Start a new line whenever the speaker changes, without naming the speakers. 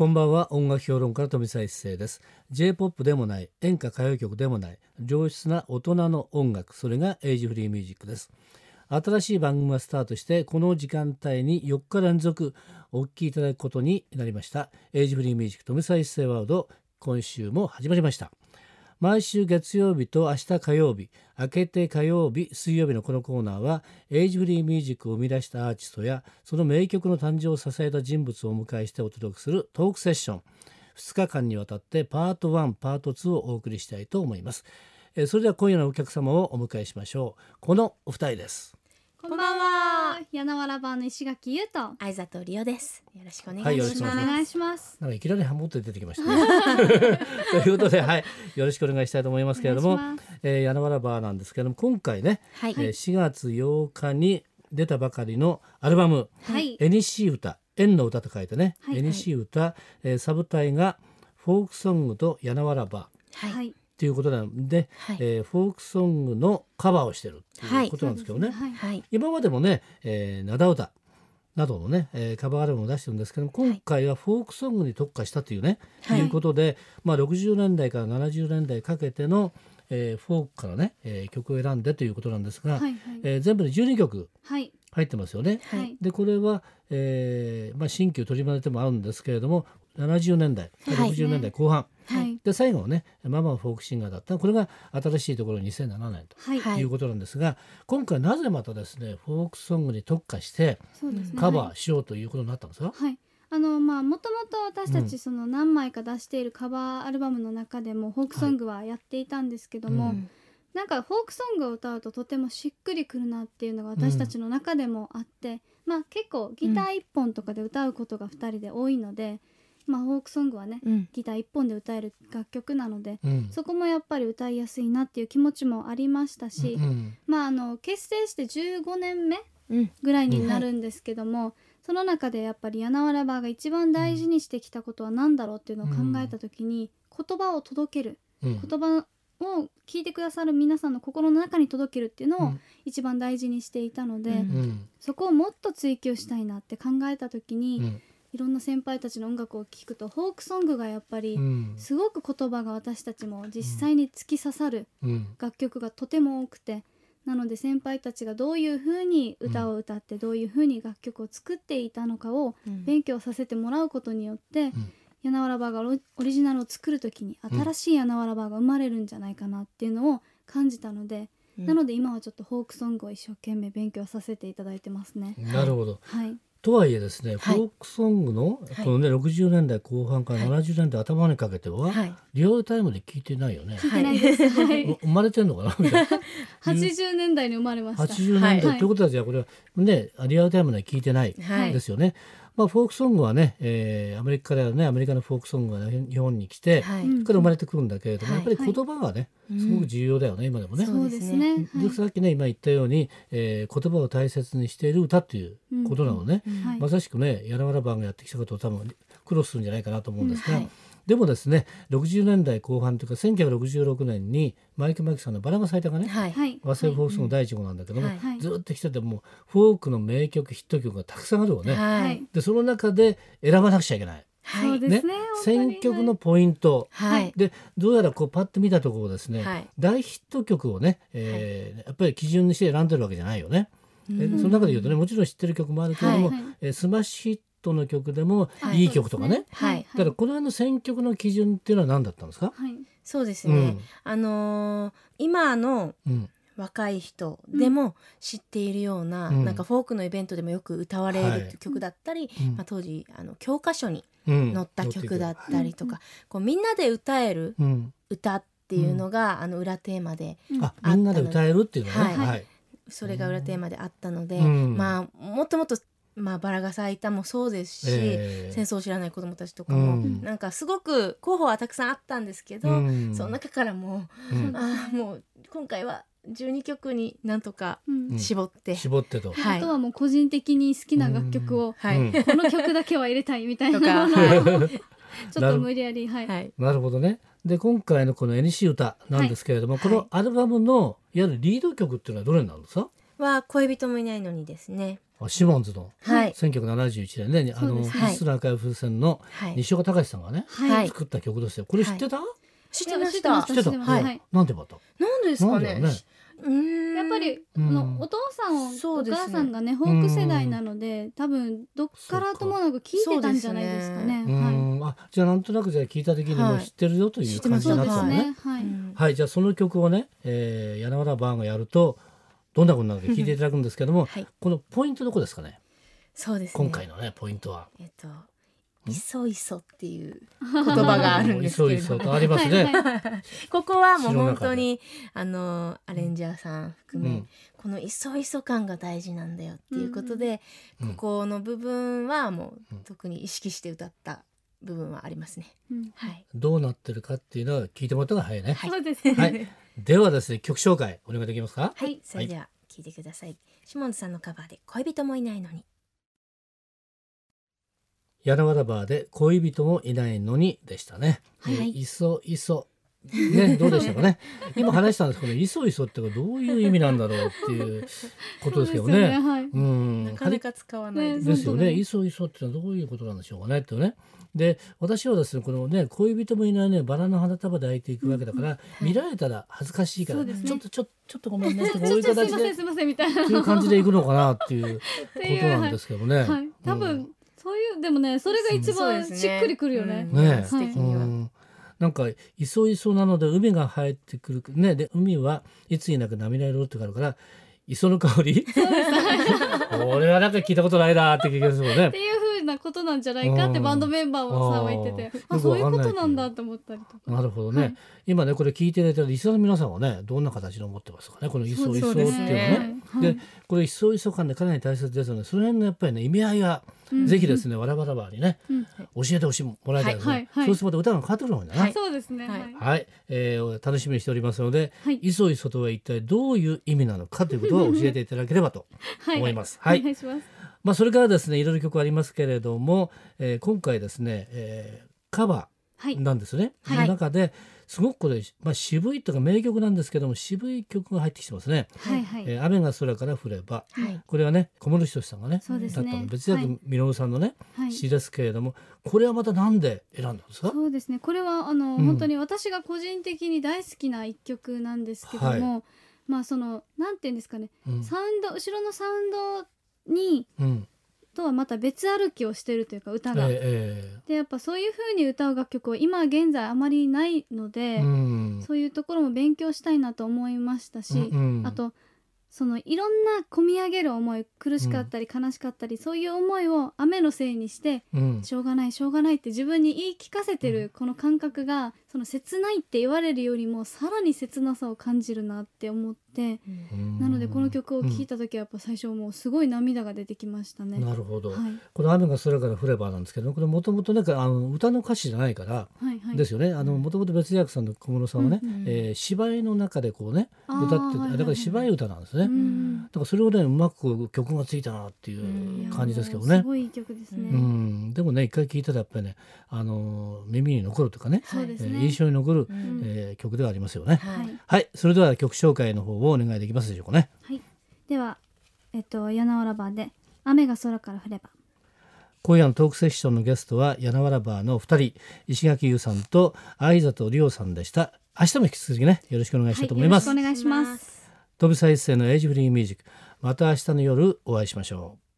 こんばんは。音楽評論家の富澤一誠です。J-POP でもない演歌歌謡曲でもない上質な大人の音楽それがエイジフリーミュージックです。新しい番組がスタートしてこの時間帯に4日連続お聞きいただくことになりました。エイジフリーミュージック富澤一誠ワールド今週も始まりました。毎週月曜日と明日火曜日明けて火曜日水曜日のこのコーナーはエイジフリーミュージックを生み出したアーティストやその名曲の誕生を支えた人物をお迎えしてお届けするトークセッション。2日間にわたってパート1パート2をお送りしたいと思います。それでは今夜のお客様をお迎えしましょう。このお二人です。
こんばんは。柳原バーの石垣優斗。
相里リオです。よろしくお願
はい
いします。
よろしくお願いします
お願いします。
なんかいきなりハモって出てきましたね ということではいよろしくお願いしたいと思いますけれどもえー、柳原バーなんですけれども今回ね、
はい。
えー4月8日に出たばかりのアルバム
はい「
えにしい歌」縁の歌と書いてね「
はい
えにしい歌」えーサブタイが「フォークソングと柳原バー」
はい。
はい。
ということなんで、
はい
えーフォークソングのカバーをしてるっていうことなんですけどね,、
はい。
はい。
今までもね「えー、灘歌」などのね、えーカバーアルバムを出してるんですけども今回はフォークソングに特化したというね、
はい
い、うことで、まあ、60年代から70年代かけての、えーフォークからね、えー曲を選んでということなんですが、
はい。
えー全部で12曲
はい。
入ってますよね。
はい
はい。
でこれは、えーまあ、新旧取り混ぜてもあるんですけれども70年代
はい。
60年代後半、
はい。
で最後はねママはフォークシンガーだった。これが新しいところ2007年
はい。
はい。
ということなんですが、今回なぜまたですねフォークソングに特化して。カバ
はい
ーしようということになったんですか、
はい。あのまあもともと私た
うん。
ちその何枚か出しているカバーアルバムの中でもフォークソングはやっていたんですけども、
うん。
なんかフォークソングを歌うととてもしっくりくるなっていうのが私たちの中でもあって、まあ結構ギター一本とかで歌うことが2人で多いので、まあフォークソングはね
うん。
ギター一本で歌える楽曲なので
うん。
そこもやっぱり歌いやすいなっていう気持ちもありましたし、
うん。
まああの結成して15年目
うん。
ぐらいになるんですけども、その中でやっぱり柳原バーが一番大事にしてきたことは何だろうっていうのを考えた時に、言葉を届ける
うん。
言葉を聞いてくださる皆さんの心の中に届けるっていうのを
うん。
一番大事にしていたので、
うん。
うん。
そこをもっと追求したいなって考えた時に、
うん
いろんな先輩たちの音楽を聴くとフォークソングがやっぱり
うん。
すごく言葉が私たちも実際に突き刺さる
うん。
楽曲がとても多くてなので先輩たちがどういう風に歌を歌ってどういう風に楽曲を作っていたのかを
うん。
勉強させてもらうことによって、
ん。
柳原バーがオリジナルを作る時に新しい柳原バーが生まれるんじゃないかなっていうのを感じたので、
うん。
なので今はちょっとフォークソングを一生懸命勉強させていただいてますね。
なるほど。
はい、
とはいえですね、
はい
フォークソングの
はい
このね60年代後半から70年代頭にかけては、
はい。
リアルタイムで聞いてないよね。
聞いてないです。はい
お生まれてんのかな？みたいな。
80年代に生まれました。
80年代、
はい
ということはじゃあこれはねリアルタイムでは聞いてない
はい
ですよね。まあフォークソングはね、えーアメリカからねアメリカのフォークソングが日本に来て、
はい。
から生まれてくるんだけれども、
はい。
やっぱり言葉がね、
うん。
すごく重要だよね今でもね。
そ
そううですね。はい。
でさっきね今言ったように、えー言葉を大切にしている歌っていうことなのね、
うん。
はい。
まさしくね柳原版がやってきたことを多分苦労するんじゃないかなと思うんですが、
はい
でもですね60年代後半というか1966年にマイケル・マキさんの「バラが咲いた」がね、
はい。
はい。
和製フォークソング第一号なんだけども、
はい
はい。
ずっと来ててもうフォークの名曲ヒット曲がたくさんあるわね。
はい。
でその中で選ばなくちゃいけない。
はい。
ね。本当に
選曲のポイント、
はい。
でどうやらこうパッと見たところですね、
はい
大ヒット曲をね、えーやっぱり基準にして選んでるわけじゃないよね。え
うん
その中で言うとねもちろん知ってる曲もあるけれども、
はいはい
えースマッシュヒットの曲でも
はい。
いい曲とかね。
はい。
だからこの辺の選曲の基準っていうのは何だったんですか、
はい。
そうですね。
うん。
あのー今の
うん。
若い人でも知っているような、
うん。
なんかフォークのイベントでもよく歌われ
はい。
る曲だったり、
うん。
まあ、当時あの教科書に
うん。
載った曲だったりと
うん。
か、こうみんなで歌える
うん。
歌っていうのが、あの裏テーマで
うん
あみんなで歌えるっていうのね。
はい。
はい。
それが裏テーマであったので、
うん。
まあもっともっと、まあ、バラが咲いたもそうですし、
えー
戦争を知らない子どもたちとかも、
うん。
なんかすごく候補はたくさんあったんですけど、
うん。
その中からも、
うん。
ああもう今回は12曲になんとか
うん。
絞って、
絞ってと。
はい。
あとはもう個人的に好きな楽曲を、
はい、
うん。
この曲だけは入れたいみたいな。ちょっと無理やりはい、
はい、
なるほどね。で今回のこの「NC 歌」なんですけれども、
はい。
このアルバムのいわゆるリード曲っていうのはどれなんですか、
は恋人もいないのにですね。
あシモンズの
はい。
1971年ねあの
そうです。
ね
ピスラ赤い風船の
はい。
西岡隆さんがね
はい。
作った曲ですよ。これ知ってた？
知ってまし
知ってま
た。
知ってた。
知ってますはい。
なんでまた
なんですかね。
う
ん。
やっぱり、
うん。
あのお父さんを、お母さんがねフォーク世代なので、多分どっからともなく聞いてたんじゃないですかね。
う
はい。
ん。あじゃあなんとなくじゃあ聞いた時にもう知ってるよという感じになったのね。
はい。
じゃあその曲をね、えー、柳原バーンがやるとどんなことになるか聞いていただくんですけども
はい。
このポイントどこですかね？
そうですね。
今回のねポイントは。
えっといそいそっていう言葉があるんですけれども。
いそいそとありますね。
ここはもう本当に あのアレンジャーさん含め、
うん。
このいそいそ感が大事なんだよっていうことで、
うん
ここの部分はもう
うん
特に意識して歌った部分はありますね。
うん
はい。
どうなってるかっていうのは聞いてもらった方が早いね。
はい
そうですね。
はい。ではですね曲紹介お願いできますか？
はい、それでは聞いてください。シモンズさんのカバーで恋人もいないのに。
柳原バーで恋人もいないのにでしたね。
はいはい
えーいそいそ。ね、どうでしたかね？今話したんですけど、いそいそってどういう意味なんだろうっていうことですけど
そうですよ
ね。
はい。
うん。
なかなか使わないです。
ね
ですよね。
そう
いそいそってのはどういうことなんでしょうかねってね。で私はですねこのね恋人もいないねバラの花束で開いていくわけだから、見られたら恥ずかしいから、
ね
ちょっとちょちょっとごめんねってこう
ちょ
いう
っとすいませ
形で
んすいませんみたいな。
っていう感じでいくのかなっていうことなんですけどね。
はい。多分、
うん
そういうでもねそれが一番しっくりくるよね。
うん
ねえ
素敵には。
うんなんかいそいそなので海が入ってくるねで海はいつになく涙色ってあるから磯の香り？俺 はなんか聞いたことないなって気がするもんね。
っていう風なことなんじゃないかって
うん。
バンドメンバーもさんは言ってて
あ
そういうことなんだって思ったりとか。
なるほどね、
はい。
今ねこれ聞いていただいたリスナーの皆さんはねどんな形で思ってますかねこの「いそいそ」っていうのはね。
はい。
でこれ「いそいそ感」でかなり大切ですのでその辺のやっぱりね意味合いが
うん。
ぜひですね、わらばらばにね
うん。
教えてほしいもらいたいですね、
はい。はい。
そうするとまた歌が変わってくるもんだね。
はい。
そうですね。
は
はい。い。
はい、えー楽しみにしておりますので、
はい。
いそいそとは一体どういう意味なのかということを教えていただければと
はい。
思います。はい、
お願いします。
まあそれからですね、いろいろ曲ありますけれども、えー今回ですね、えーカバ
はい
ー。なんですね。
はい
その中ですごくこれ、まあ渋いとか名曲なんですけども、渋い曲が入ってきてますね。
はいはい。
えー雨が空から降れば、
はい。
これはね、小室仁さんがね、
そうですね
歌ったの別役稔さんのね、
はい。
詩ですけれども、これはまたなんで選んだんですか？
そうですねこれはあの、
うん
本当に私が個人的に大好きな一曲なんですけども、まあそのなんていうんですかね
うん
サウンド後ろのサウンドに
うん、
とはまた別歩きをしてるというか歌が。
え
でやっぱそういう風に歌う楽曲は今現在あまりないの
ー
で、
うん、
そういうところも勉強したいなと思いましたし、
うんうん。
あとそのいろんな込み上げる思い苦しかったり悲しかったり、そういう思いを雨のせいにして
うん。
しょうがないしょうがないって自分に言い聞かせてるこの感覚がその切ないって言われるよりもさらに切なさを感じるなって思ってなのでこの曲を聴いた時はやっぱ最初もうすごい涙が出てきましたね。
なるほど、
はい。
この雨が空から降ればなんですけどこれもともとなんかあの歌の歌詞じゃないから、
はいはい、
ですよね。あのもともと別役さんの小室さんはね、
う
えー芝居の中でこうね歌ってだから芝居歌なんですね、
うん
だからそれをねうまく曲がついたなっていう感じですけどね
もうす。ごい曲ですね。
うん、でもね一回聴いたらやっぱりね、あのー耳に残るというか
ね。
えー印象に残る、
うん
えー曲ではありますよね。
は
はいい。
はい、それでは曲紹介の方をお願いできますでしょうかね。
はい。ではえっと柳原バーで雨が空から降れば。
今夜のトークセッションのゲストは柳原バーの二人石垣優さんと相里里さんでした明日も引き続きねよろしくお願いしたいと思います、
はい、よろしくお願いします。
飛び再生のエイジフリーミュージック。また明日の夜お会いしましょう。